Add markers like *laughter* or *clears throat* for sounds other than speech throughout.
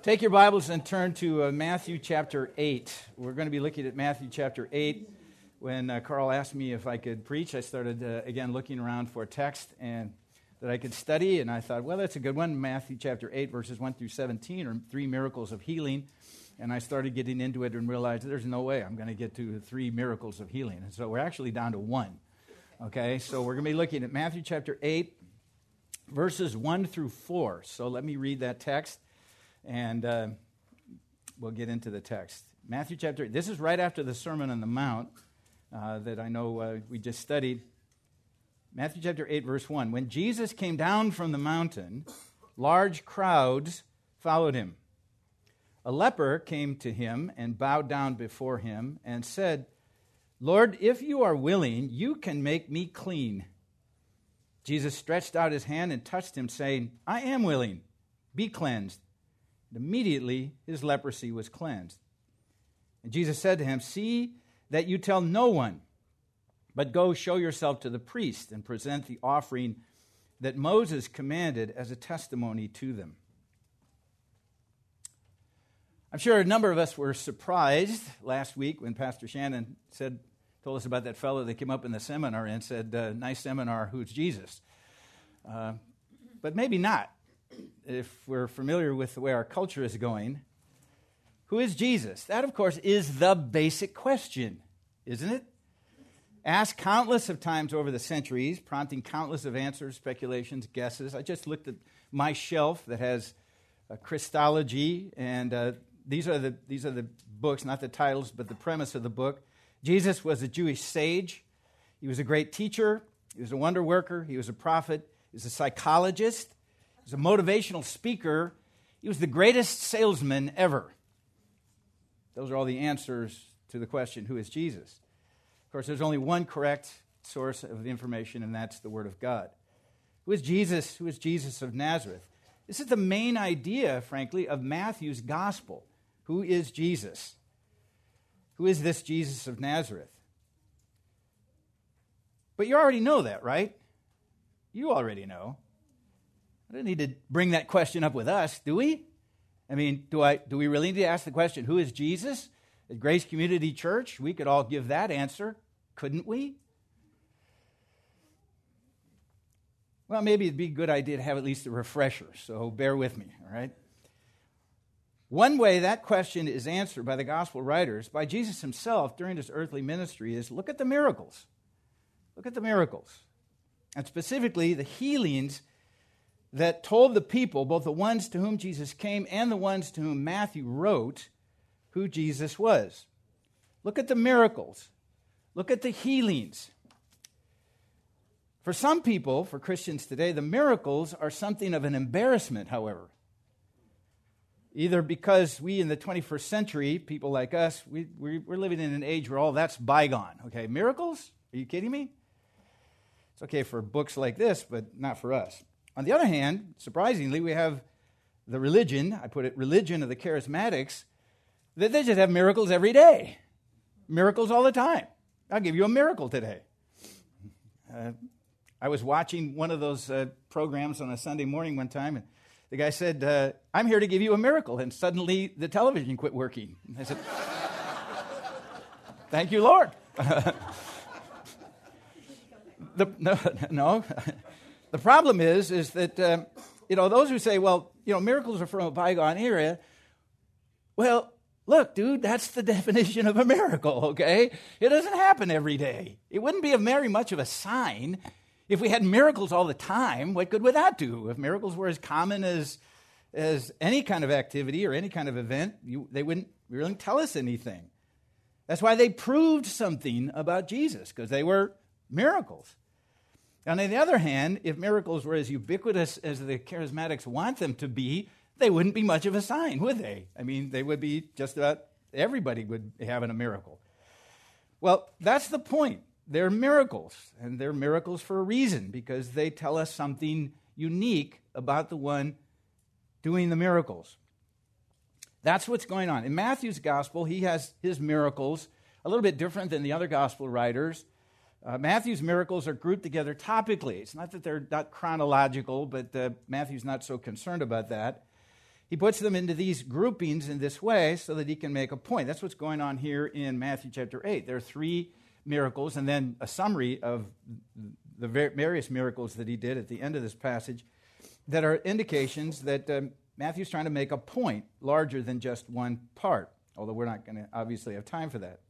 Take your Bibles and turn to uh, Matthew chapter 8. We're going to be looking at Matthew chapter 8. When uh, Carl asked me if I could preach, I started uh, again looking around for a text and that I could study, and I thought, well, that's a good one. Matthew chapter 8, verses 1 through 17 are three miracles of healing. And I started getting into it and realized there's no way I'm going to get to three miracles of healing. And so we're actually down to one. Okay, so we're going to be looking at Matthew chapter 8, verses 1 through 4. So let me read that text and uh, we'll get into the text. Matthew chapter 8. This is right after the Sermon on the Mount uh, that I know uh, we just studied. Matthew chapter 8, verse 1. When Jesus came down from the mountain, large crowds followed him. A leper came to him and bowed down before him and said, Lord, if you are willing, you can make me clean. Jesus stretched out his hand and touched him, saying, I am willing. Be cleansed. And immediately his leprosy was cleansed. And Jesus said to him, See that you tell no one, but go show yourself to the priest and present the offering that Moses commanded as a testimony to them. I'm sure a number of us were surprised last week when Pastor Shannon said, told us about that fellow that came up in the seminar and said, uh, Nice seminar, who's Jesus? Uh, but maybe not if we're familiar with the way our culture is going, who is Jesus? That, of course, is the basic question, isn't it? Asked countless of times over the centuries, prompting countless of answers, speculations, guesses. I just looked at my shelf that has Christology, and uh, these, are the, these are the books, not the titles, but the premise of the book. Jesus was a Jewish sage. He was a great teacher. He was a wonder worker. He was a prophet. He was a psychologist was a motivational speaker. He was the greatest salesman ever. Those are all the answers to the question who is Jesus? Of course, there's only one correct source of information, and that's the Word of God. Who is Jesus? Who is Jesus of Nazareth? This is the main idea, frankly, of Matthew's gospel. Who is Jesus? Who is this Jesus of Nazareth? But you already know that, right? You already know. I don't need to bring that question up with us, do we? I mean, do, I, do we really need to ask the question, who is Jesus? At Grace Community Church, we could all give that answer, couldn't we? Well, maybe it'd be a good idea to have at least a refresher, so bear with me, all right? One way that question is answered by the gospel writers, by Jesus himself during his earthly ministry, is look at the miracles. Look at the miracles. And specifically, the healings that told the people, both the ones to whom Jesus came and the ones to whom Matthew wrote, who Jesus was. Look at the miracles, look at the healings. For some people, for Christians today, the miracles are something of an embarrassment, however. Either because we in the 21st century, people like us, we, are living in an age where all that's bygone. Okay, miracles? Are you kidding me? It's okay for books like this, but not for us. On the other hand, surprisingly, we have the religion, I put it religion of the charismatics, that they just have miracles every day. Miracles all the time. I'll give you a miracle today. Uh, I was watching one of those uh, programs on a Sunday morning one time, and the guy said, uh, I'm here to give you a miracle. And suddenly the television quit working. I said, *laughs* Thank you, Lord. *laughs* the, no, *laughs* no. The problem is, is that, um, you know, those who say, well, you know, miracles are from a bygone era, well, look, dude, that's the *laughs* definition of a miracle, okay? It doesn't happen every day. It wouldn't be a very much of a sign if we had miracles all the time. What good would that do? If miracles were as common as, as any kind of activity or any kind of event, you, they wouldn't really tell us anything. That's why they proved something about Jesus, because they were miracles. On the other hand, if miracles were as ubiquitous as the charismatics want them to be, they wouldn't be much of a sign, would they? I mean, they would be just about everybody would having a miracle. Well, that's the point. They're miracles, and they're miracles for a reason because they tell us something unique about the one doing the miracles. That's what's going on. In Matthew's gospel, he has his miracles a little bit different than the other gospel writers. Uh, Matthew's miracles are grouped together topically. It's not that they're not chronological, but uh, Matthew's not so concerned about that. he puts them into these groupings in this way so that he can make a point. That's what's going on here in Matthew chapter 8. There are three miracles and then a summary of the various miracles that he did at the end of this passage that are indications that um, Matthew's trying to make a point larger than just one part, although we're not going to obviously have time for that.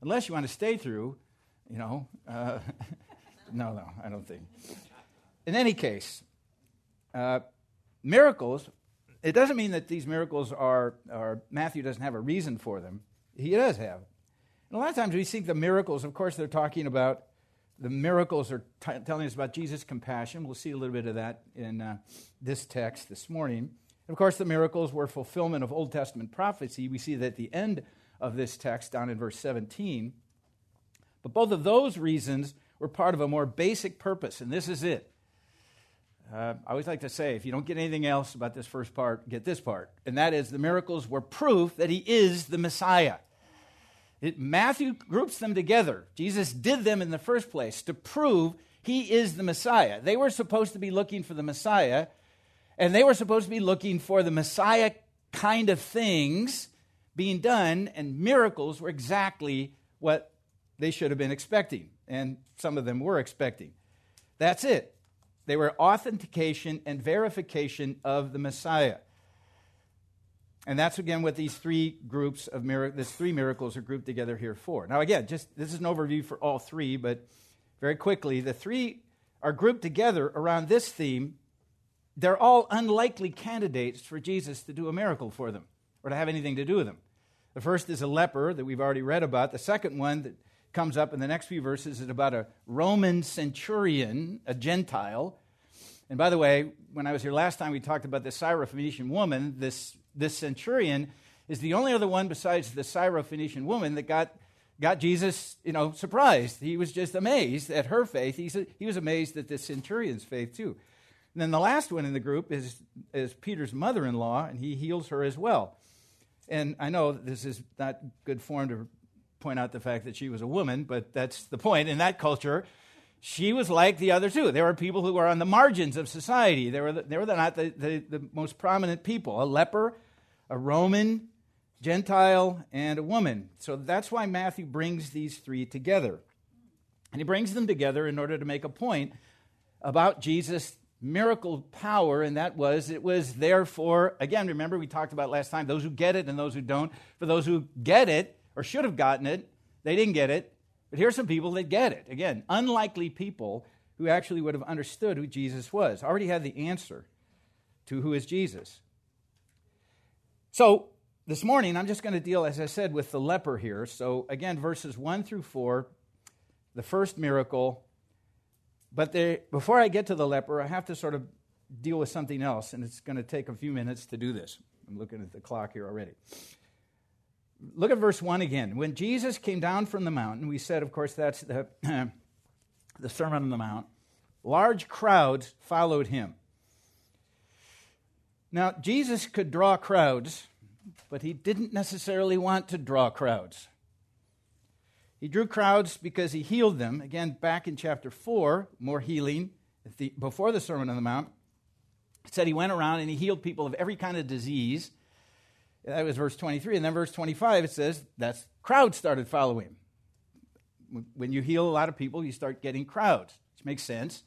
Unless you want to stay through, you know. Uh, *laughs* no, no, I don't think. In any case, uh, miracles, it doesn't mean that these miracles are, are, Matthew doesn't have a reason for them. He does have. And a lot of times we think the miracles, of course, they're talking about the miracles are t- telling us about Jesus' compassion. We'll see a little bit of that in uh, this text this morning. And of course, the miracles were fulfillment of Old Testament prophecy. We see that at the end of this text, down in verse 17. But both of those reasons were part of a more basic purpose, and this is it. Uh, I always like to say, if you don't get anything else about this first part, get this part. And that is the miracles were proof that he is the Messiah. It, Matthew groups them together. Jesus did them in the first place to prove he is the Messiah. They were supposed to be looking for the Messiah, and they were supposed to be looking for the Messiah kind of things being done, and miracles were exactly what they should have been expecting, and some of them were expecting. That's it. They were authentication and verification of the Messiah. And that's again what these three groups of miracles, these three miracles are grouped together here for. Now, again, just this is an overview for all three, but very quickly, the three are grouped together around this theme. They're all unlikely candidates for Jesus to do a miracle for them or to have anything to do with them. The first is a leper that we've already read about. The second one that comes up in the next few verses is about a Roman centurion, a Gentile. And by the way, when I was here last time, we talked about the Syrophoenician woman. This this centurion is the only other one besides the Syrophoenician woman that got, got Jesus, you know, surprised. He was just amazed at her faith. He's, he was amazed at this centurion's faith, too. And then the last one in the group is, is Peter's mother in law, and he heals her as well. And I know this is not good form to point out the fact that she was a woman, but that's the point. In that culture, she was like the other two. There were people who were on the margins of society. They were, the, they were not the, the, the most prominent people. A leper a Roman, Gentile, and a woman. So that's why Matthew brings these three together. And he brings them together in order to make a point about Jesus' miracle power, and that was it was therefore, again, remember we talked about last time, those who get it and those who don't. For those who get it or should have gotten it, they didn't get it. But here's some people that get it. Again, unlikely people who actually would have understood who Jesus was, already had the answer to who is Jesus. So this morning, I'm just going to deal, as I said, with the leper here. So again, verses 1 through 4, the first miracle. But they, before I get to the leper, I have to sort of deal with something else, and it's going to take a few minutes to do this. I'm looking at the clock here already. Look at verse 1 again. When Jesus came down from the mountain, we said, of course, that's the, *clears throat* the Sermon on the Mount, large crowds followed him. Now, Jesus could draw crowds, but he didn't necessarily want to draw crowds. He drew crowds because he healed them. Again, back in chapter 4, more healing before the Sermon on the Mount. It said he went around and he healed people of every kind of disease. That was verse 23. And then verse 25, it says that crowds started following. When you heal a lot of people, you start getting crowds, which makes sense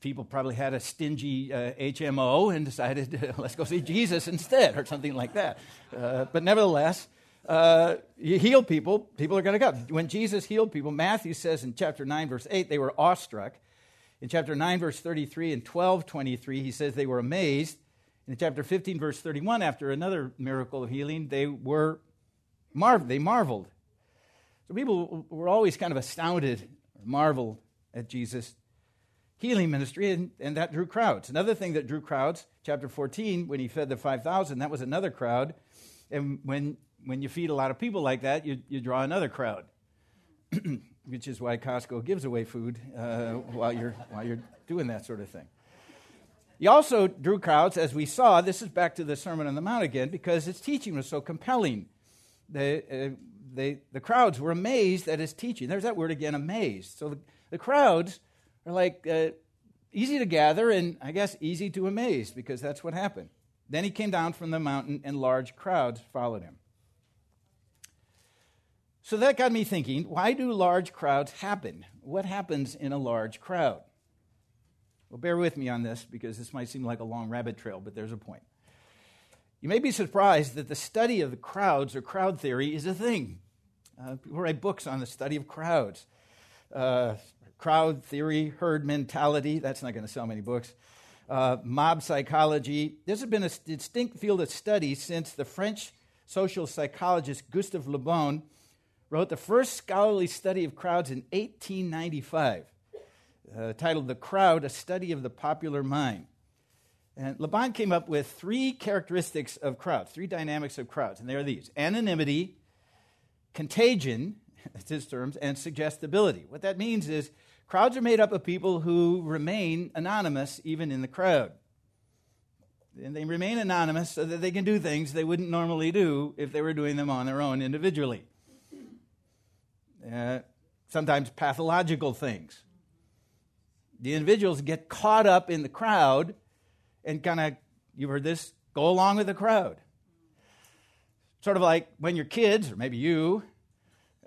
people probably had a stingy uh, HMO and decided, *laughs* let's go see Jesus instead, or something like that. Uh, but nevertheless, uh, you heal people, people are going to come. When Jesus healed people, Matthew says in chapter 9, verse 8, they were awestruck. In chapter 9, verse 33 and 12, 23, he says they were amazed. In chapter 15, verse 31, after another miracle of healing, they were marveled. They marveled. So people were always kind of astounded, marveled at Jesus' healing ministry, and, and that drew crowds. Another thing that drew crowds, chapter 14, when he fed the 5,000, that was another crowd. And when, when you feed a lot of people like that, you, you draw another crowd, *clears throat* which is why Costco gives away food uh, while, you're, while you're doing that sort of thing. He also drew crowds, as we saw. This is back to the Sermon on the Mount again, because his teaching was so compelling. The, uh, the crowds were amazed at his teaching. There's that word again, amazed. So the, the crowds are like uh, easy to gather and I guess easy to amaze because that's what happened. Then he came down from the mountain, and large crowds followed him. So that got me thinking why do large crowds happen? What happens in a large crowd? Well, bear with me on this because this might seem like a long rabbit trail, but there's a point. You may be surprised that the study of the crowds or crowd theory is a thing. Uh, people write books on the study of crowds. Uh, crowd theory, herd mentality, that's not going to sell many books. Uh, mob psychology. This has been a distinct field of study since the French social psychologist Gustave Le Bon wrote the first scholarly study of crowds in 1895, uh, titled The Crowd A Study of the Popular Mind. And Le Bon came up with three characteristics of crowds, three dynamics of crowds, and they are these anonymity, contagion, *laughs* that's his terms, and suggestibility. What that means is crowds are made up of people who remain anonymous even in the crowd. And they remain anonymous so that they can do things they wouldn't normally do if they were doing them on their own individually. Uh, sometimes pathological things. The individuals get caught up in the crowd and kind of, you've heard this, go along with the crowd. Sort of like when your kids, or maybe you,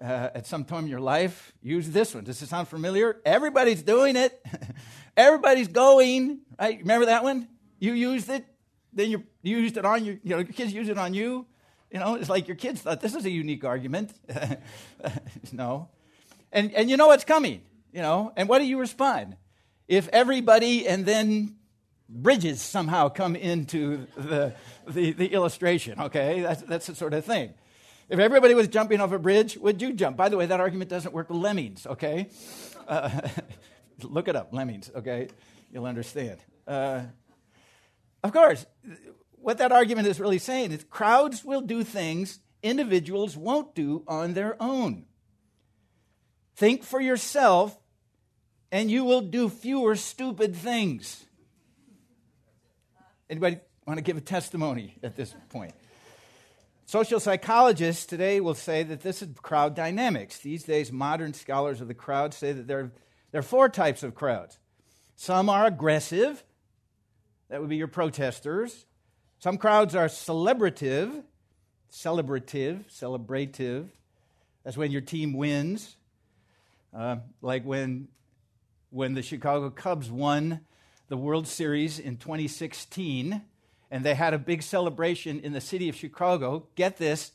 uh, at some time in your life, use this one. Does it sound familiar? Everybody's doing it. *laughs* Everybody's going. Right? Remember that one? You used it. Then you, used it on your, you know, your kids use it on you. You know, it's like your kids thought this is a unique argument. *laughs* no. And, and you know what's coming, you know, and what do you respond? If everybody and then bridges somehow come into the, the, the illustration, okay? That's, that's the sort of thing. If everybody was jumping off a bridge, would you jump? By the way, that argument doesn't work with lemmings, okay? Uh, *laughs* look it up, lemmings, okay? You'll understand. Uh, of course, what that argument is really saying is crowds will do things individuals won't do on their own. Think for yourself, and you will do fewer stupid things. Anybody want to give a testimony at this point? Social psychologists today will say that this is crowd dynamics. These days, modern scholars of the crowd say that there, there are four types of crowds. Some are aggressive, that would be your protesters. Some crowds are celebrative, celebrative, celebrative. That's when your team wins. Uh, like when, when the Chicago Cubs won the World Series in 2016, and they had a big celebration in the city of Chicago. Get this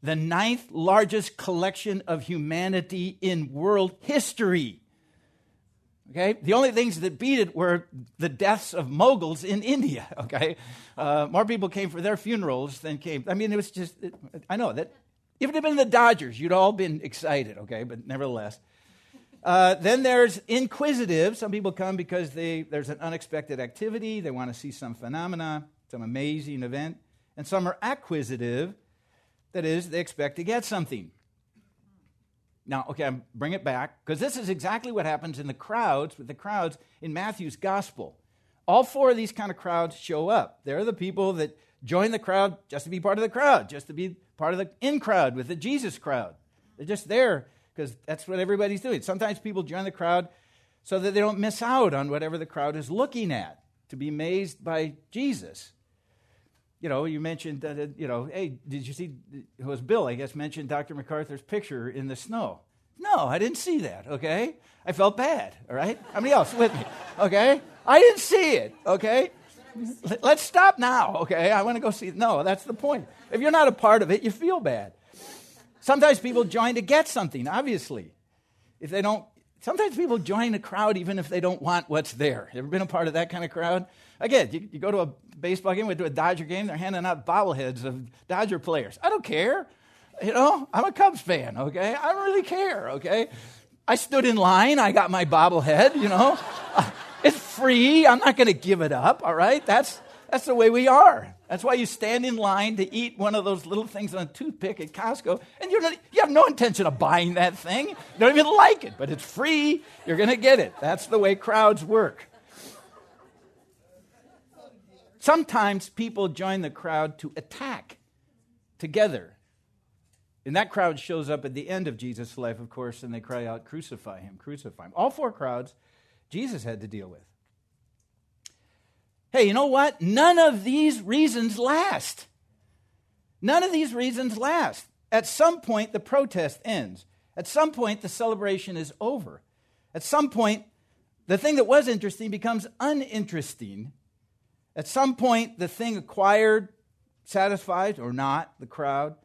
the ninth largest collection of humanity in world history. Okay? The only things that beat it were the deaths of moguls in India. *laughs* Okay? Uh, more people came for their funerals than came. I mean, it was just, it, I know that if it had been the Dodgers, you'd all been excited, okay? But nevertheless. Uh, then there's inquisitive. Some people come because they, there's an unexpected activity, they want to see some phenomena, some amazing event. And some are acquisitive, that is, they expect to get something. Now, okay, I'm bring it back, because this is exactly what happens in the crowds, with the crowds in Matthew's gospel. All four of these kind of crowds show up. They're the people that join the crowd just to be part of the crowd, just to be part of the in crowd with the Jesus crowd. They're just there because that's what everybody's doing. Sometimes people join the crowd so that they don't miss out on whatever the crowd is looking at, to be amazed by Jesus. You know, you mentioned that, uh, you know, hey, did you see, it was Bill, I guess, mentioned Dr. MacArthur's picture in the snow. No, I didn't see that, okay? I felt bad, all right? How many else with me, okay? I didn't see it, okay? Let's stop now, okay? I want to go see. No, that's the point. If you're not a part of it, you feel bad. Sometimes people join to get something, obviously. If they don't, sometimes people join a crowd even if they don't want what's there. Ever been a part of that kind of crowd? Again, you, you go to a baseball game, we do a Dodger game, they're handing out bobbleheads of Dodger players. I don't care. You know, I'm a Cubs fan, okay? I don't really care, okay? I stood in line, I got my bobblehead, you know. *laughs* it's free, I'm not going to give it up, all right? That's, that's the way we are. That's why you stand in line to eat one of those little things on a toothpick at Costco, and you're not, you have no intention of buying that thing. You don't even like it, but it's free. You're going to get it. That's the way crowds work. Sometimes people join the crowd to attack together. And that crowd shows up at the end of Jesus' life, of course, and they cry out, Crucify him, crucify him. All four crowds Jesus had to deal with. Hey, you know what? None of these reasons last. None of these reasons last. At some point, the protest ends. At some point, the celebration is over. At some point, the thing that was interesting becomes uninteresting. At some point, the thing acquired satisfies or not the crowd.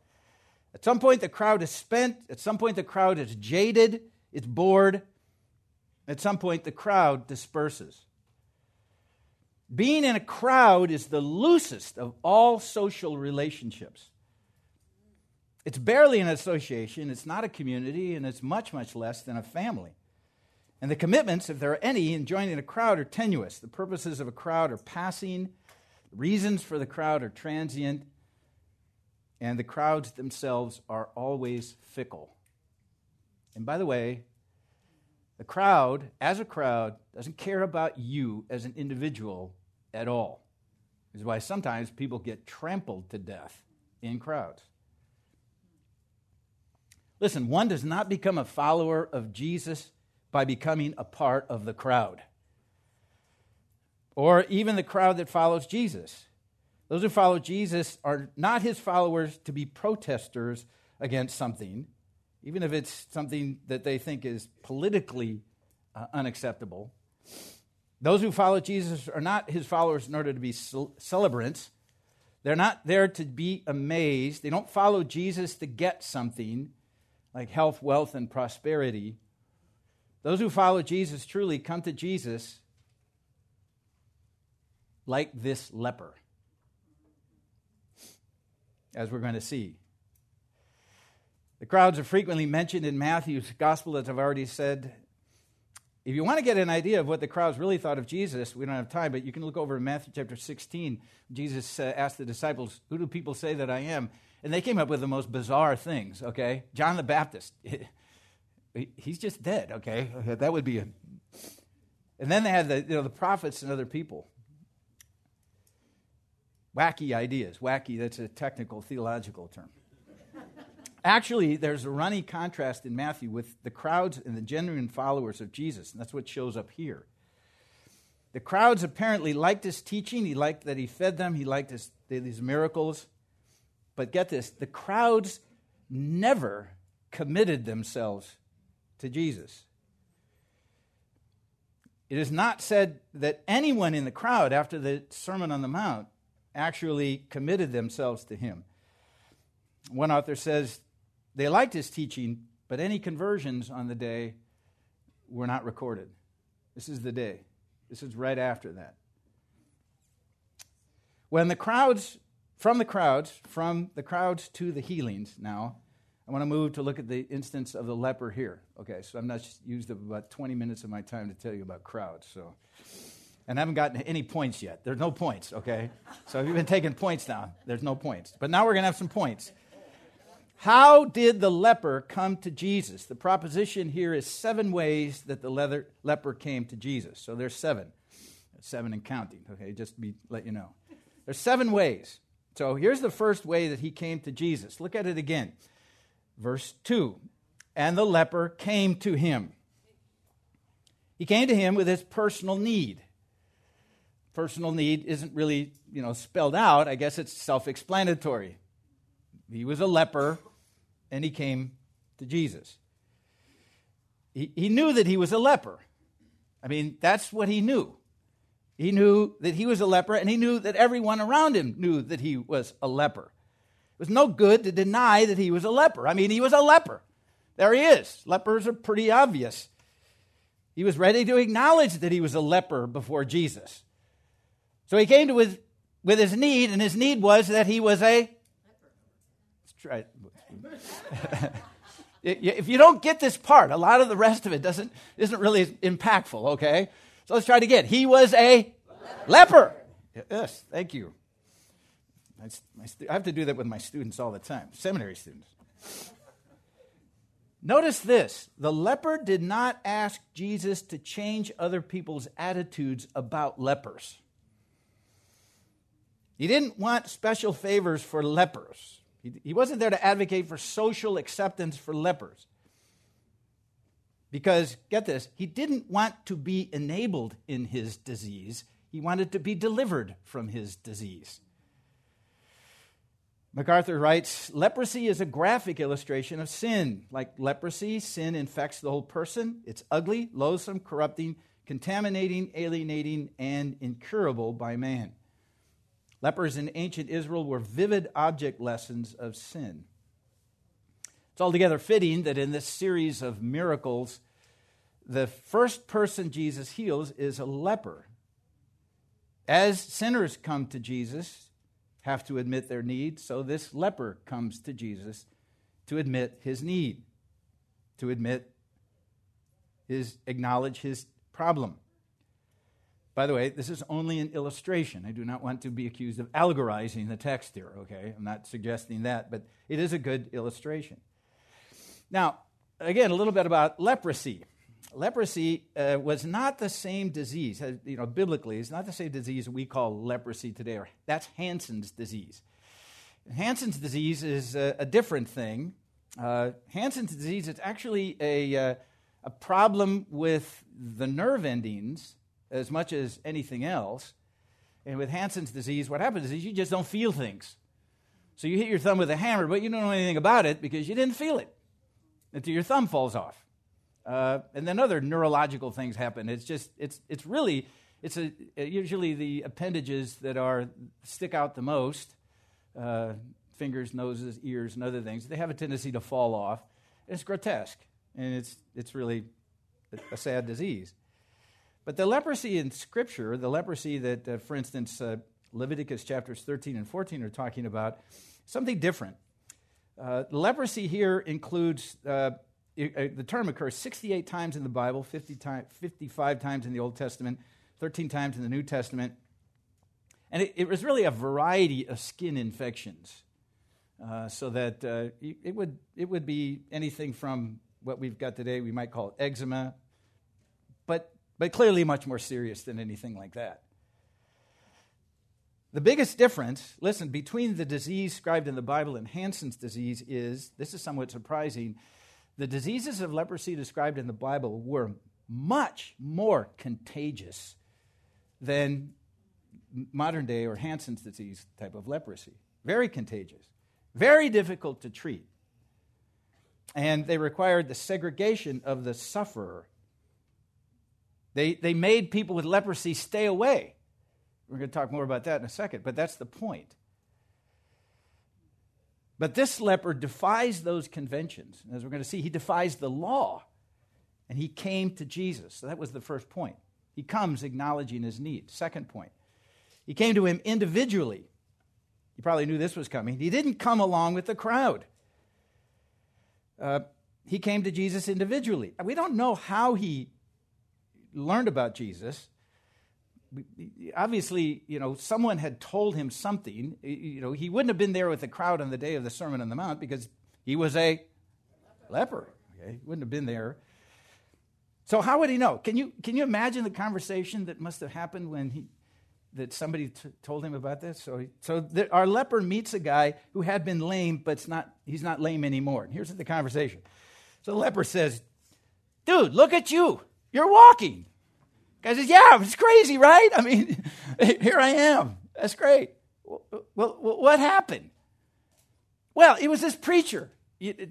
At some point, the crowd is spent. At some point, the crowd is jaded, it's bored. At some point, the crowd disperses. Being in a crowd is the loosest of all social relationships. It's barely an association, it's not a community, and it's much, much less than a family. And the commitments, if there are any, in joining a crowd are tenuous. The purposes of a crowd are passing, the reasons for the crowd are transient, and the crowds themselves are always fickle. And by the way, the crowd, as a crowd, doesn't care about you as an individual at all. This is why sometimes people get trampled to death in crowds. Listen, one does not become a follower of Jesus by becoming a part of the crowd or even the crowd that follows Jesus. Those who follow Jesus are not his followers to be protesters against something, even if it's something that they think is politically uh, unacceptable. Those who follow Jesus are not his followers in order to be celebrants. They're not there to be amazed. They don't follow Jesus to get something like health, wealth, and prosperity. Those who follow Jesus truly come to Jesus like this leper, as we're going to see. The crowds are frequently mentioned in Matthew's gospel, as I've already said. If you want to get an idea of what the crowds really thought of Jesus, we don't have time, but you can look over in Matthew chapter 16. Jesus uh, asked the disciples, Who do people say that I am? And they came up with the most bizarre things, okay? John the Baptist, *laughs* he's just dead, okay? That would be a. And then they had the, you know, the prophets and other people. Wacky ideas. Wacky, that's a technical theological term. Actually, there's a running contrast in Matthew with the crowds and the genuine followers of Jesus, and that's what shows up here. The crowds apparently liked his teaching. He liked that he fed them. He liked his, these miracles. But get this the crowds never committed themselves to Jesus. It is not said that anyone in the crowd after the Sermon on the Mount actually committed themselves to him. One author says they liked his teaching, but any conversions on the day were not recorded. This is the day. This is right after that. When the crowds, from the crowds, from the crowds to the healings now, I want to move to look at the instance of the leper here. Okay, so I'm not used about 20 minutes of my time to tell you about crowds. So and I haven't gotten any points yet. There's no points, okay? So if you've been taking points down, there's no points. But now we're to have some points. How did the leper come to Jesus? The proposition here is seven ways that the leper came to Jesus. So there's seven. Seven and counting, okay? Just be, let you know. There's seven ways. So here's the first way that he came to Jesus. Look at it again. Verse 2 And the leper came to him. He came to him with his personal need personal need isn't really, you know, spelled out. I guess it's self-explanatory. He was a leper and he came to Jesus. He, he knew that he was a leper. I mean, that's what he knew. He knew that he was a leper, and he knew that everyone around him knew that he was a leper. It was no good to deny that he was a leper. I mean, he was a leper. There he is. Lepers are pretty obvious. He was ready to acknowledge that he was a leper before Jesus. So he came to his, with his need, and his need was that he was a. Let's try. *laughs* if you don't get this part, a lot of the rest of it doesn't isn't really impactful. Okay, so let's try it again. He was a leper. leper. Yes, thank you. I have to do that with my students all the time, seminary students. Notice this the leper did not ask Jesus to change other people's attitudes about lepers. He didn't want special favors for lepers. He, he wasn't there to advocate for social acceptance for lepers. Because, get this, he didn't want to be enabled in his disease, He wanted to be delivered from his disease. MacArthur writes Leprosy is a graphic illustration of sin. Like leprosy, sin infects the whole person. It's ugly, loathsome, corrupting, contaminating, alienating, and incurable by man. Lepers in ancient Israel were vivid object lessons of sin. It's altogether fitting that in this series of miracles, the first person Jesus heals is a leper. As sinners come to Jesus, have to admit their need, so this leper comes to Jesus to admit his need, to admit his acknowledge his problem. By the way, this is only an illustration. I do not want to be accused of allegorizing the text here, okay? I'm not suggesting that, but it is a good illustration. Now, again, a little bit about leprosy. Leprosy uh, was not the same disease, you know, biblically, it's not the same disease we call leprosy today. Or that's Hansen's disease. Hansen's disease is a, a different thing. Uh, Hansen's disease is actually a, uh, a problem with the nerve endings as much as anything else. And with Hansen's disease, what happens is you just don't feel things. So you hit your thumb with a hammer, but you don't know anything about it because you didn't feel it until your thumb falls off. Uh, and then other neurological things happen. It's just, it's, it's really, it's a, usually the appendages that are stick out the most, uh, fingers, noses, ears, and other things. They have a tendency to fall off. It's grotesque, and it's, it's really a sad disease. But the leprosy in Scripture, the leprosy that, uh, for instance, uh, Leviticus chapters 13 and 14 are talking about, something different. Uh, leprosy here includes, uh, it, uh, the term occurs 68 times in the Bible, 50 time, 55 times in the Old Testament, 13 times in the New Testament. And it, it was really a variety of skin infections. Uh, so that it, would, it would be anything from what we've got today, we might call eczema, but, but clearly much more serious than anything like that. The biggest difference, listen, between the disease described in the Bible and Hansen's disease is this is somewhat surprising. The diseases of leprosy described in the Bible were much more contagious than modern day or Hansen's disease type of leprosy. Very contagious, very difficult to treat. And they required the segregation of the sufferer. They, they made people with leprosy stay away we're going to talk more about that in a second, but that's the point. But this leper defies those conventions. As we're going to see, he defies the law. And he came to Jesus. So that was the first point. He comes acknowledging his need. Second point, he came to him individually. You probably knew this was coming. He didn't come along with the crowd. Uh, he came to Jesus individually. We don't know how he learned about Jesus obviously, you know, someone had told him something. You know, he wouldn't have been there with the crowd on the day of the Sermon on the Mount because he was a leper. Okay? He wouldn't have been there. So how would he know? Can you can you imagine the conversation that must have happened when he that somebody t- told him about this? So he, so the, our leper meets a guy who had been lame, but it's not he's not lame anymore. And here's the conversation. So the leper says, "Dude, look at you. You're walking." Guy says, Yeah, it's crazy, right? I mean, *laughs* here I am. That's great. Well, what happened? Well, it was this preacher,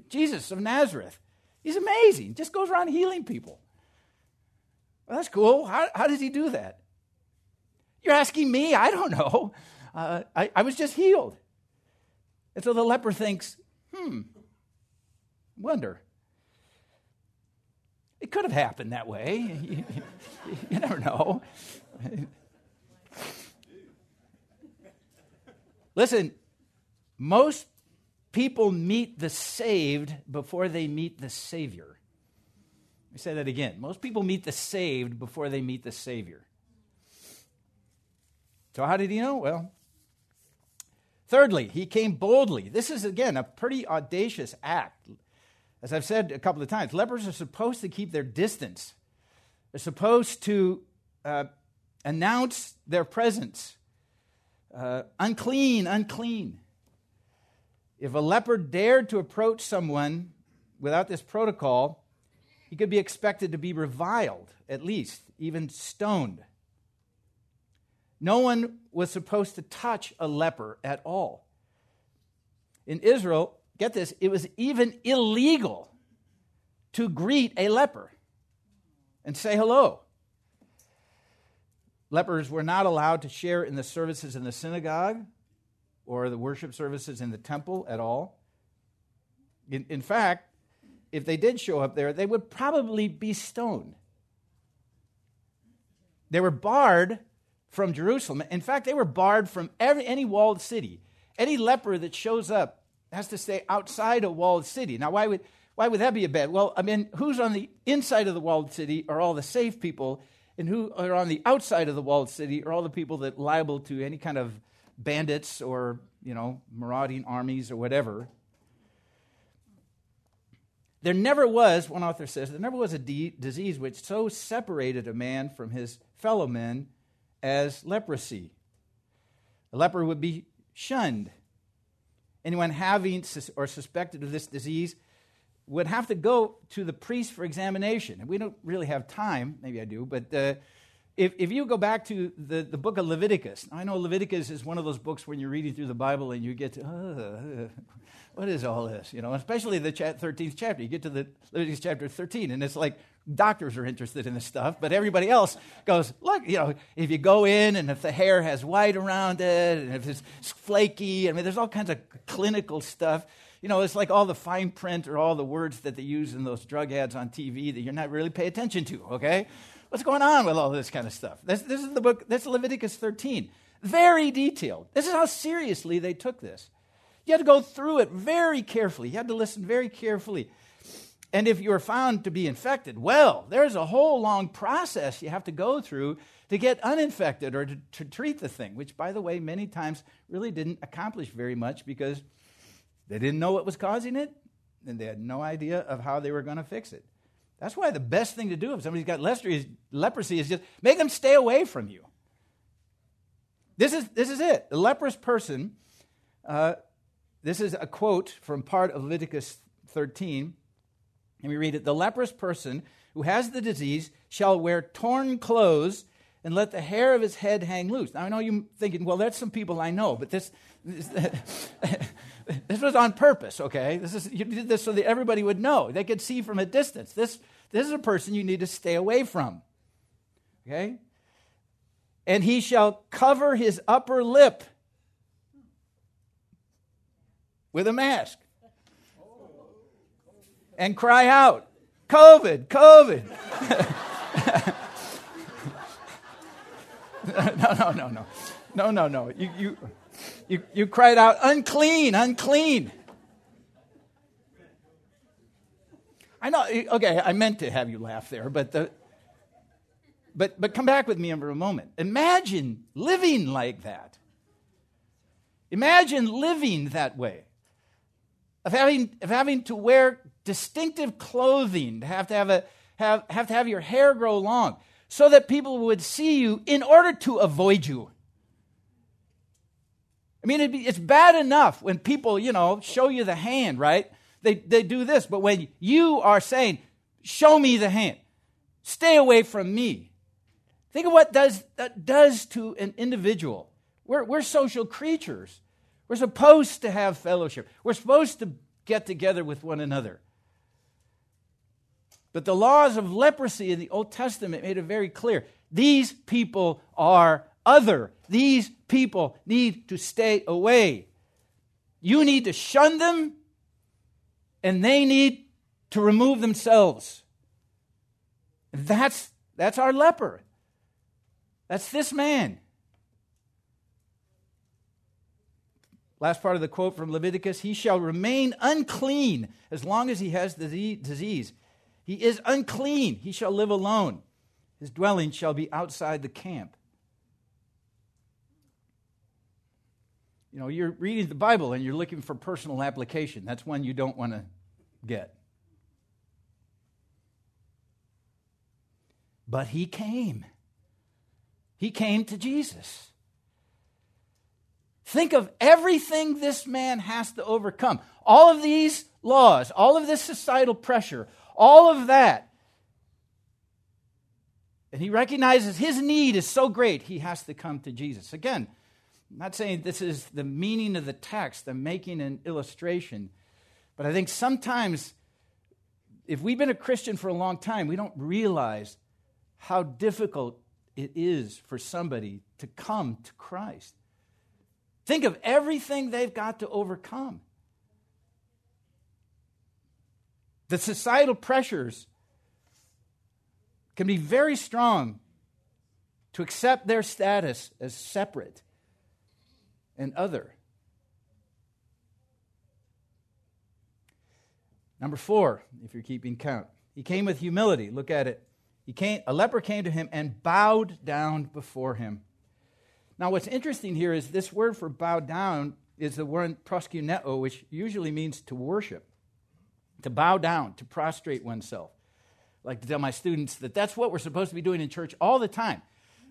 Jesus of Nazareth. He's amazing. Just goes around healing people. Well, that's cool. How, how does he do that? You're asking me? I don't know. Uh, I, I was just healed. And so the leper thinks, hmm, wonder. It could have happened that way. *laughs* you, you never know. Listen, most people meet the saved before they meet the Savior. Let me say that again. Most people meet the saved before they meet the Savior. So, how did he know? Well, thirdly, he came boldly. This is, again, a pretty audacious act. As I've said a couple of times, lepers are supposed to keep their distance. They're supposed to uh, announce their presence. Uh, unclean, unclean. If a leper dared to approach someone without this protocol, he could be expected to be reviled, at least, even stoned. No one was supposed to touch a leper at all. In Israel, get this, it was even illegal to greet a leper and say hello. Lepers were not allowed to share in the services in the synagogue or the worship services in the temple at all. In, in fact, if they did show up there, they would probably be stoned. They were barred from Jerusalem. In fact, they were barred from every, any walled city. Any leper that shows up has to stay outside a walled city. Now, why would, why would that be a bad? Well, I mean, who's on the inside of the walled city are all the safe people, and who are on the outside of the walled city are all the people that liable to any kind of bandits or, you know, marauding armies or whatever. There never was, one author says, there never was a de- disease which so separated a man from his fellow men as leprosy. A leper would be shunned. Anyone having or suspected of this disease would have to go to the priest for examination. And we don't really have time, maybe I do, but uh, if, if you go back to the, the book of Leviticus, I know Leviticus is one of those books when you're reading through the Bible and you get to, what is all this? You know, especially the 13th chapter. You get to the Leviticus chapter 13, and it's like doctors are interested in this stuff, but everybody else goes, look, you know, if you go in and if the hair has white around it and if it's flaky, I mean, there's all kinds of clinical stuff. You know, it's like all the fine print or all the words that they use in those drug ads on TV that you're not really paying attention to, okay? What's going on with all this kind of stuff? This, this is the book, that's Leviticus 13. Very detailed. This is how seriously they took this. You had to go through it very carefully. You had to listen very carefully. And if you were found to be infected, well, there's a whole long process you have to go through to get uninfected or to, to, treat the thing, which, by the way, many times really didn't accomplish very much because they didn't know what was causing it and they had no idea of how they were going to fix it. That's why the best thing to do if somebody's got leprosy is just make them stay away from you. This is, this is it. The leprous person, uh, this is a quote from part of Leviticus 13. And we read it The leprous person who has the disease shall wear torn clothes and let the hair of his head hang loose. Now, I know you're thinking, well, that's some people I know, but this, this, *laughs* this was on purpose, okay? This is, you did this so that everybody would know. They could see from a distance. This, this is a person you need to stay away from, okay? And he shall cover his upper lip with a mask and cry out, COVID, COVID. *laughs* no, no, no, no. No, no, no. You, you, you, you cried out, unclean, unclean. I know, okay, I meant to have you laugh there, but, the, but, but come back with me for a moment. Imagine living like that. Imagine living that way. Of having, of having to wear distinctive clothing, to have to have, a, have, have to have your hair grow long, so that people would see you in order to avoid you. I mean, be, it's bad enough when people, you know, show you the hand, right? They, they do this, but when you are saying, show me the hand, stay away from me. Think of what does, that does to an individual. We're, we're social creatures. We're supposed to have fellowship. We're supposed to get together with one another. But the laws of leprosy in the Old Testament made it very clear these people are other. These people need to stay away. You need to shun them, and they need to remove themselves. That's, that's our leper. That's this man. Last part of the quote from Leviticus He shall remain unclean as long as he has the disease. He is unclean. He shall live alone. His dwelling shall be outside the camp. You know, you're reading the Bible and you're looking for personal application. That's one you don't want to get. But he came. He came to Jesus. Think of everything this man has to overcome. All of these laws, all of this societal pressure, all of that. And he recognizes his need is so great, he has to come to Jesus. Again, I'm not saying this is the meaning of the text, I'm making an illustration. But I think sometimes, if we've been a Christian for a long time, we don't realize how difficult it is for somebody to come to Christ. Think of everything they've got to overcome. The societal pressures can be very strong to accept their status as separate and other. Number four, if you're keeping count, he came with humility. Look at it. He came, a leper came to him and bowed down before him. Now, what's interesting here is this word for bow down is the word proskuneo, which usually means to worship, to bow down, to prostrate oneself. I like to tell my students that that's what we're supposed to be doing in church all the time.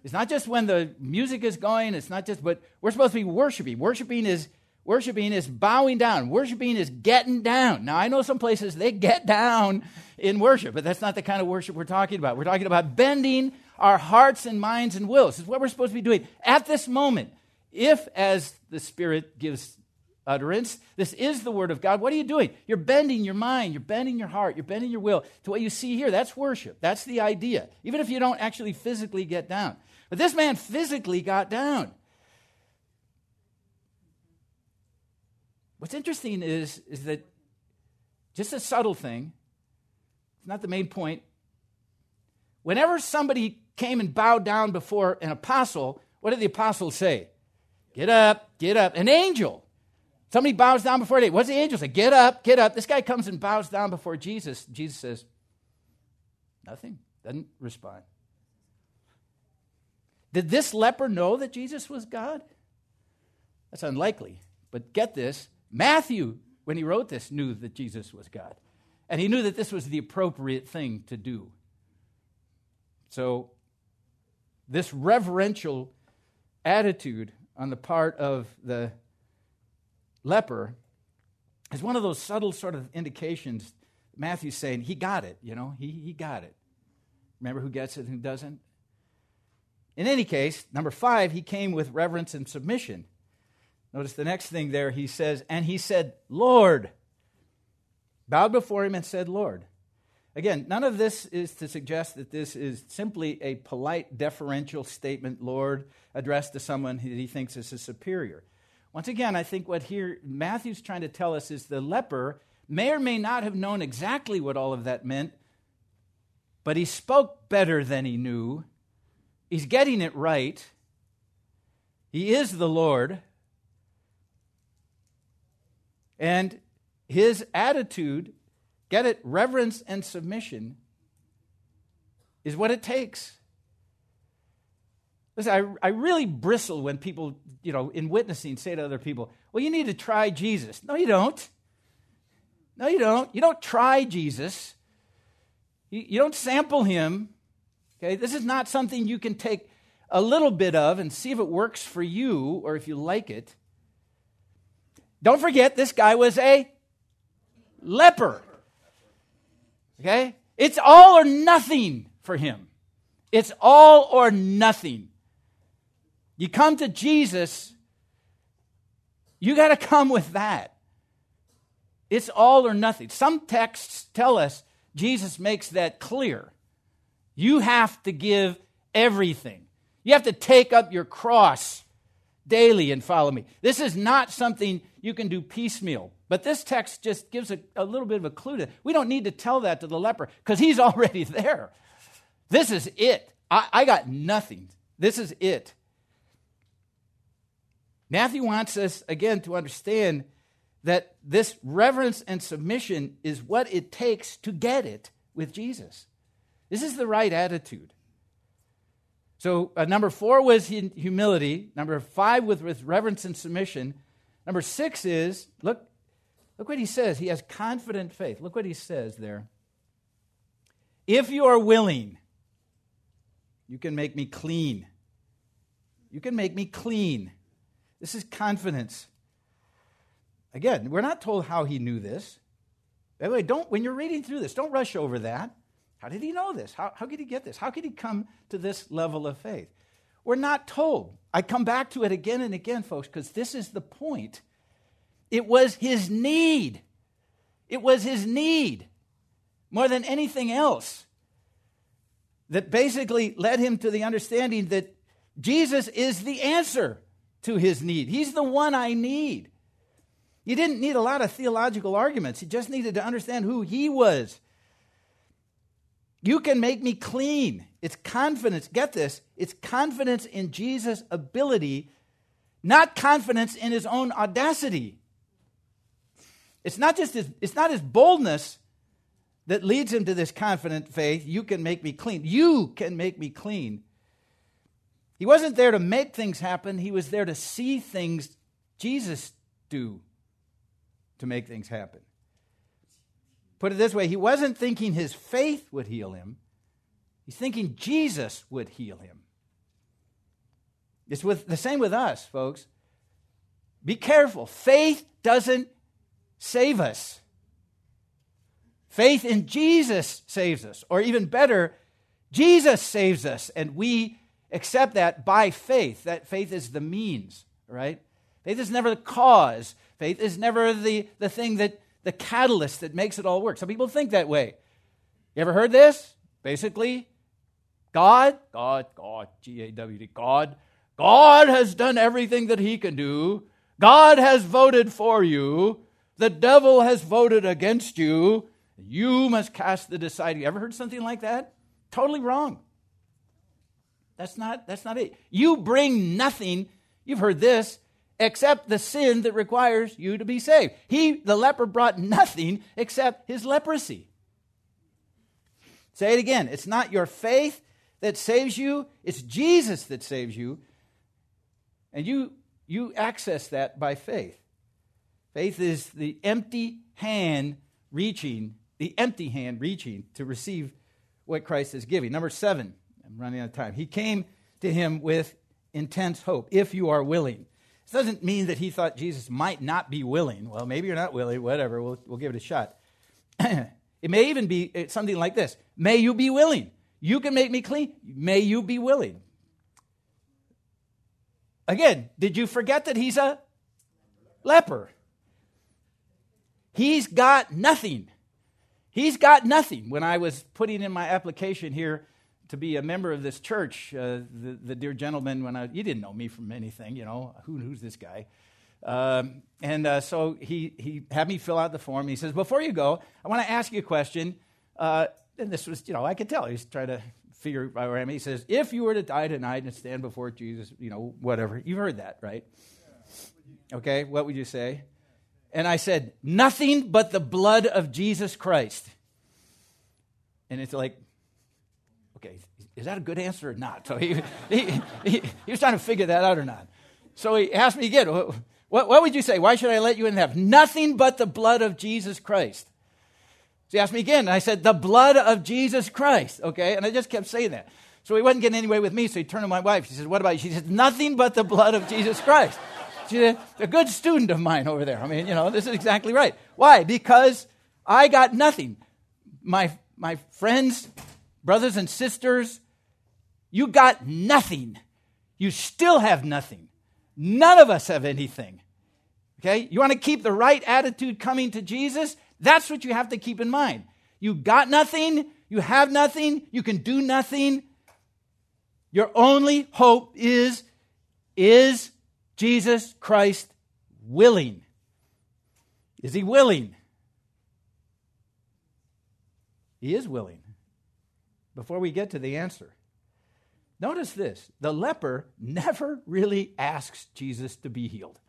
It's not just when the music is going, it's not just, but we're supposed to be worshiping. Worshiping is Worshiping is bowing down. Worshiping is getting down. Now, I know some places they get down in worship, but that's not the kind of worship we're talking about. We're talking about bending our hearts and minds and wills. Is what we're supposed to be doing at this moment. If, as the Spirit gives utterance, this is the Word of God, what are you doing? You're bending your mind, you're bending your heart, you're bending your will to what you see here. That's worship. That's the idea, even if you don't actually physically get down. But this man physically got down. What's interesting is, is that just a subtle thing, it's not the main point. Whenever somebody came and bowed down before an apostle, what did the apostle say? Get up, get up. An angel. Somebody bows down before it. What's the angel say? Get up, get up. This guy comes and bows down before Jesus. Jesus says, nothing. Doesn't respond. Did this leper know that Jesus was God? That's unlikely. But get this Matthew, when he wrote this, knew that Jesus was God. And he knew that this was the appropriate thing to do. So, this reverential attitude on the part of the leper is one of those subtle sort of indications. Matthew's saying, he got it, you know, he, he got it. Remember who gets it and who doesn't? In any case, number five, he came with reverence and submission. Notice the next thing there, he says, and he said, Lord. Bowed before him and said, Lord. Again, none of this is to suggest that this is simply a polite, deferential statement, Lord, addressed to someone that he thinks is his superior. Once again, I think what here Matthew's trying to tell us is the leper may or may not have known exactly what all of that meant, but he spoke better than he knew. He's getting it right. He is the Lord. And his attitude, get it, reverence and submission, is what it takes. Listen, I, I really bristle when people, you know, in witnessing say to other people, well, you need to try Jesus. No, you don't. No, you don't. You don't try Jesus. You, you don't sample him. Okay, this is not something you can take a little bit of and see if it works for you or if you like it. Don't forget, this guy was a leper. Okay? It's all or nothing for him. It's all or nothing. You come to Jesus, you got to come with that. It's all or nothing. Some texts tell us Jesus makes that clear. You have to give everything. You have to take up your cross daily and follow me. This is not something you can do piecemeal. But this text just gives a, a little bit of a clue to we don't need to tell that to the leper because he's *laughs* already there. This is it. I, I got nothing. This is it. Matthew wants us, again, to understand that this reverence and submission is what it takes to get it with Jesus. This is the right attitude. So, uh, number four was humility. Number five was with reverence and submission. Number six is look, look what he says. He has confident faith. Look what he says there. If you are willing, you can make me clean. You can make me clean. This is confidence. Again, we're not told how he knew this. By the way, don't when you're reading through this, don't rush over that. How did he know this? How, how could he get this? How could he come to this level of faith? We're not told. I come back to it again and again, folks, because this is the point. It was his need. It was his need more than anything else that basically led him to the understanding that Jesus is the answer to his need. He's the one I need. He didn't need a lot of theological arguments, he just needed to understand who he was. You can make me clean. It's confidence. Get this. It's confidence in Jesus' ability, not confidence in his own audacity. It's not just his, it's not his boldness that leads him to this confident faith. You can make me clean. You can make me clean. He wasn't there to make things happen, he was there to see things Jesus do to make things happen. Put it this way, he wasn't thinking his faith would heal him. He's thinking Jesus would heal him. It's with the same with us, folks. Be careful. Faith doesn't save us. Faith in Jesus saves us. Or even better, Jesus saves us, and we accept that by faith. That faith is the means, right? Faith is never the cause. Faith is never the, the thing that, the catalyst that makes it all work. Some people think that way. You ever heard this? Basically, God, God, God, G A W D, God, God has done everything that He can do. God has voted for you. The devil has voted against you. You must cast the deciding. You ever heard something like that? Totally wrong. That's not, that's not it. You bring nothing, you've heard this, except the sin that requires you to be saved. He, the leper, brought nothing except his leprosy. Say it again. It's not your faith that saves you, it's Jesus that saves you. And you, you access that by faith. Faith is the empty hand reaching, the empty hand reaching to receive what Christ is giving. Number seven, I'm running out of time. He came to him with intense hope, if you are willing. This doesn't mean that he thought Jesus might not be willing. Well, maybe you're not willing, whatever, we'll, we'll give it a shot. *clears throat* it may even be uh, something like this May you be willing. You can make me clean. May you be willing. Again, did you forget that he's a leper? He's got nothing. He's got nothing. When I was putting in my application here to be a member of this church, uh, the, the, dear gentleman, when I, he didn't know me from anything, you know, Who, who's this guy? Um, and uh, so he, he had me fill out the form. He says, Before you go, I want to ask you a question. Uh, and this was, you know, I could tell he's trying to figure out where I am. He says, If you were to die tonight and stand before Jesus, you know, whatever. You've heard that, right? Okay, what would you say? And I said, Nothing but the blood of Jesus Christ. And it's like, is that a good answer or not? So he, he, he, he was trying to figure that out or not. So he asked me again, what, what would you say? Why should I let you in have nothing but the blood of Jesus Christ? So he asked me again, and I said, the blood of Jesus Christ, okay? And I just kept saying that. So he wasn't getting anywhere with me, so he turned to my wife. She said, what about you? She said, nothing but the blood of Jesus Christ. She's a good student of mine over there. I mean, you know, this is exactly right. Why? Because I got nothing. My, my friends, brothers and sisters, you got nothing. You still have nothing. None of us have anything. Okay? You want to keep the right attitude coming to Jesus? That's what you have to keep in mind. You got nothing, you have nothing, you can do nothing. Your only hope is is Jesus Christ willing? Is he willing? He is willing. Before we get to the answer, notice this the leper never really asks Jesus to be healed.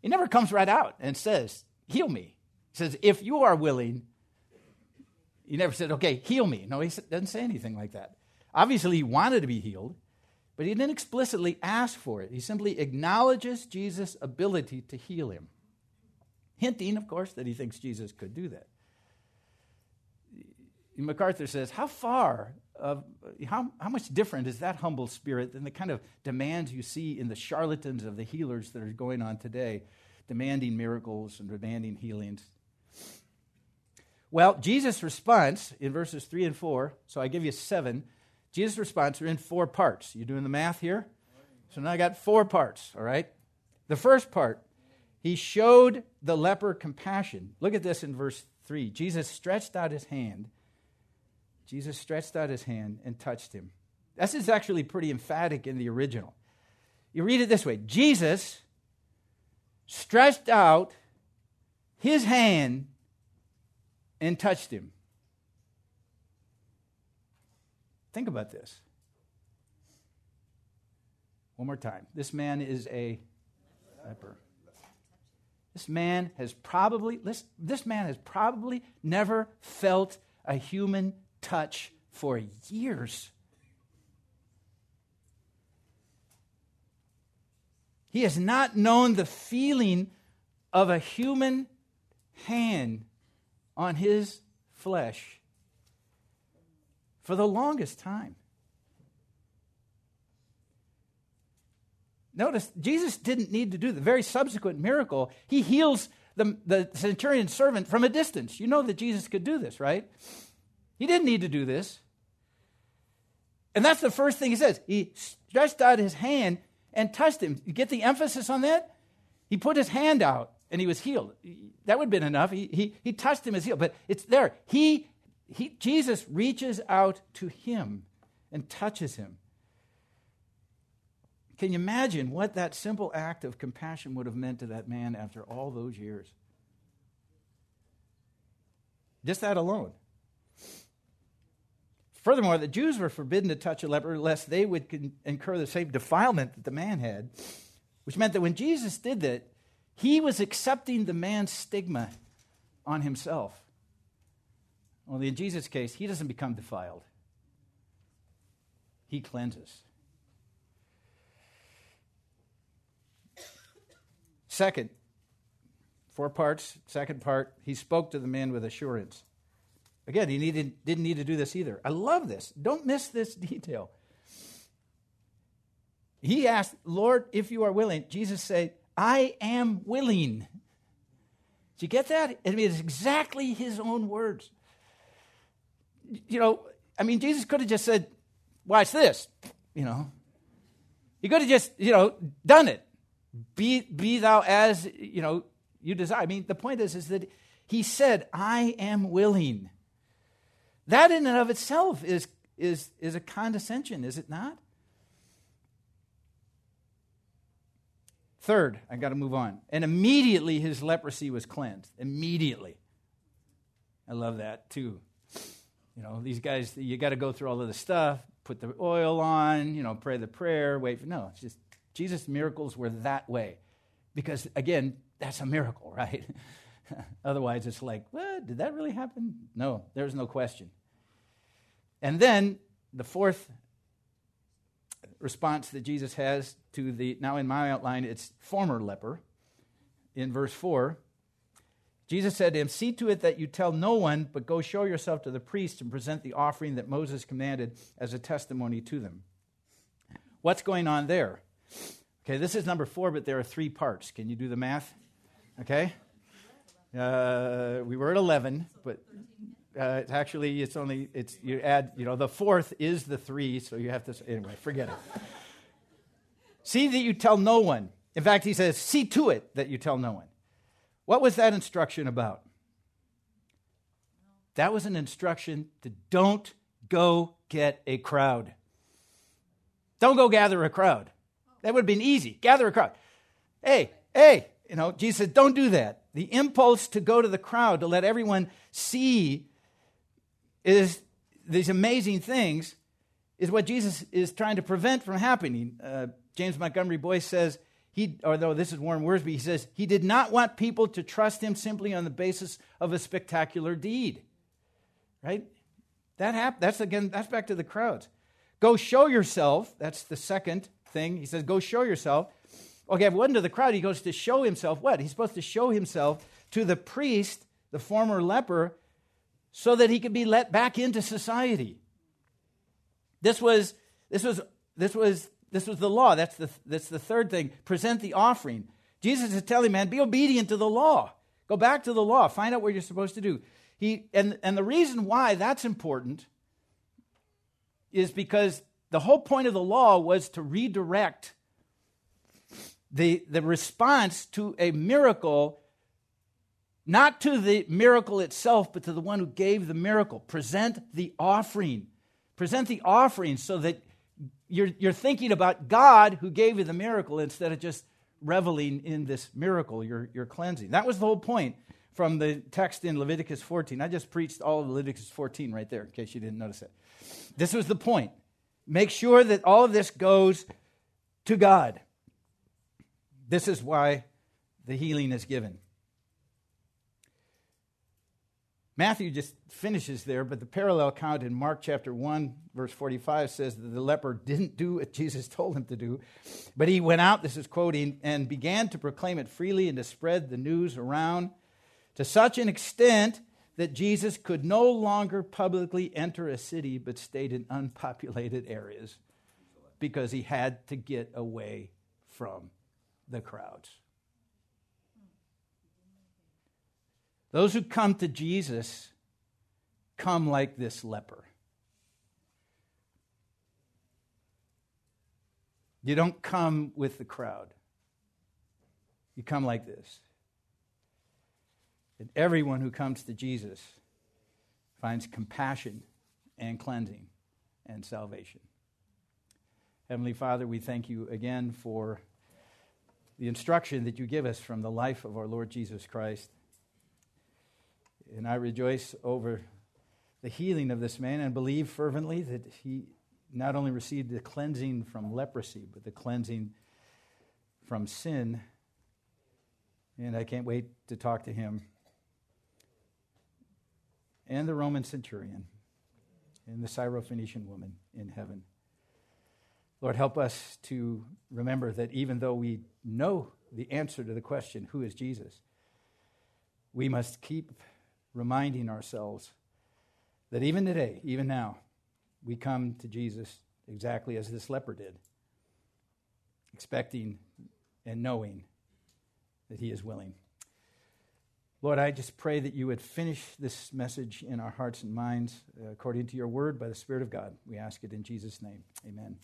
He never comes right out and says, Heal me. He says, If you are willing, he never said, Okay, heal me. No, he doesn't say anything like that. Obviously, he wanted to be healed. But he didn't explicitly ask for it. He simply acknowledges Jesus' ability to heal him, hinting, of course, that he thinks Jesus could do that. MacArthur says, How far of, how, how much different is that humble spirit than the kind of demands you see in the charlatans of the healers that are going on today, demanding miracles and demanding healings? Well, Jesus' response in verses 3 and 4, so I give you seven. Jesus' response are in four parts. You doing the math here? So now I got four parts, all right? The first part, he showed the leper compassion. Look at this in verse 3. Jesus stretched out his hand. Jesus stretched out his hand and touched him. This is actually pretty emphatic in the original. You read it this way Jesus stretched out his hand and touched him. Think about this. One more time. This man is a leper. This man has probably this, this man has probably never felt a human touch for years. He has not known the feeling of a human hand on his flesh for the longest time. Notice, Jesus didn't need to do the very subsequent miracle. He heals the, the centurion servant from a distance. You know that Jesus could do this, right? He didn't need to do this. And that's the first thing he says. He stretched out his hand and touched him. You get the emphasis on that? He put his hand out and he was healed. That would have been enough. He, he, he touched him as healed, but it's there. He, he, Jesus reaches out to him and touches him. Can you imagine what that simple act of compassion would have meant to that man after all those years? Just that alone. Furthermore, the Jews were forbidden to touch a leper lest they would incur the same defilement that the man had, which meant that when Jesus did that, he was accepting the man's stigma on himself. Only in Jesus' case, he doesn't become defiled, he cleanses. Second, four parts. Second part, he spoke to the man with assurance. Again, he needed, didn't need to do this either. I love this. Don't miss this *laughs* detail. He asked, Lord, if you are willing, Jesus said, I am willing. Did you get that? I mean, it's exactly his own words. You know, I mean, Jesus could have just said, Watch this, you know. He could have just, you know, done it. Be, be thou as, you know, you desire. I mean, the point is, is that he said, I am willing. That in and of itself is, is, is a condescension, is it not? Third, I got to move on. And immediately his leprosy was cleansed. Immediately. I love that too. You know, these guys, you got to go through all of the stuff, put the oil on, you know, pray the prayer, wait for, no, it's just Jesus' miracles were that way. Because, again, that's a miracle, *laughs* right? *laughs* Otherwise, it's like, what? Did that really happen? No, there's no question. And then the fourth response that Jesus has to the, now in my outline, it's former leper. In verse 4, Jesus said to him, See to it that you tell no one, but go show yourself to the priest and present the offering that Moses commanded as a testimony to them. What's going on there? Okay, this is number four, but there are three parts. Can you do the math? Okay? Uh, we were at 11, but uh, it's actually, it's only, it's, you add, you know, the fourth is the three, so you have to, anyway, forget it. see that you tell no one. In fact, he says, see to it that you tell no one. What was that instruction about? That was an instruction to don't go get a crowd. Don't go gather a crowd. That would have been easy. Gather a crowd. Hey, hey, you know, Jesus said, don't do that. The impulse to go to the crowd, to let everyone see is these amazing things, is what Jesus is trying to prevent from happening. Uh, James Montgomery Boice says, he, or though this is Warren Wiersbe, he says, he did not want people to trust him simply on the basis of a spectacular deed. Right? That hap- that's again, that's back to the crowds. Go show yourself. That's the second thing. He says, Go show yourself. Okay, if it wasn't to the crowd, he goes to show himself what? He's supposed to show himself to the priest, the former leper, so that he could be let back into society. This was, this was, this was, this was the law. That's the, that's the third thing. Present the offering. Jesus is telling man, be obedient to the law. Go back to the law. Find out what you're supposed to do. He, and, and the reason why that's important is because the whole point of the law was to redirect the, the response to a miracle, not to the miracle itself, but to the one who gave the miracle. Present the offering. Present the offering so that you're, you're thinking about God who gave you the miracle instead of just reveling in this miracle, your, your cleansing. That was the whole point from the text in Leviticus 14. I just preached all of Leviticus 14 right there, in case you didn't notice it. This was the point. Make sure that all of this goes to God. This is why the healing is given. Matthew just finishes there, but the parallel account in Mark chapter 1, verse 45 says that the leper didn't do what Jesus *laughs* told him to do, but he went out, this is quoting, and began to proclaim it freely and to spread the news around to such an extent that Jesus could no longer publicly enter a city but stayed in unpopulated areas because he had to get away from the crowds. Those who come to Jesus come like this leper. You don't come with the crowd. You come like this. And everyone who comes to Jesus finds compassion and cleansing and salvation. Heavenly Father, we thank you again for the instruction that you give us from the life of our Lord Jesus Christ. And I rejoice over the healing of this man and believe fervently that he not only received the cleansing from leprosy, but the cleansing from sin. And I can't wait to talk to him and the Roman centurion and the Syrophoenician woman in heaven. Lord, help us to remember that even though we know the answer to the question, who is Jesus, we must keep reminding ourselves that even today, even now, we come to Jesus exactly as this leper did, expecting and knowing that he is willing. Lord, I just pray that you would finish this message in our hearts and minds uh, according to your word by the Spirit of God. We ask it in Jesus' name. Amen.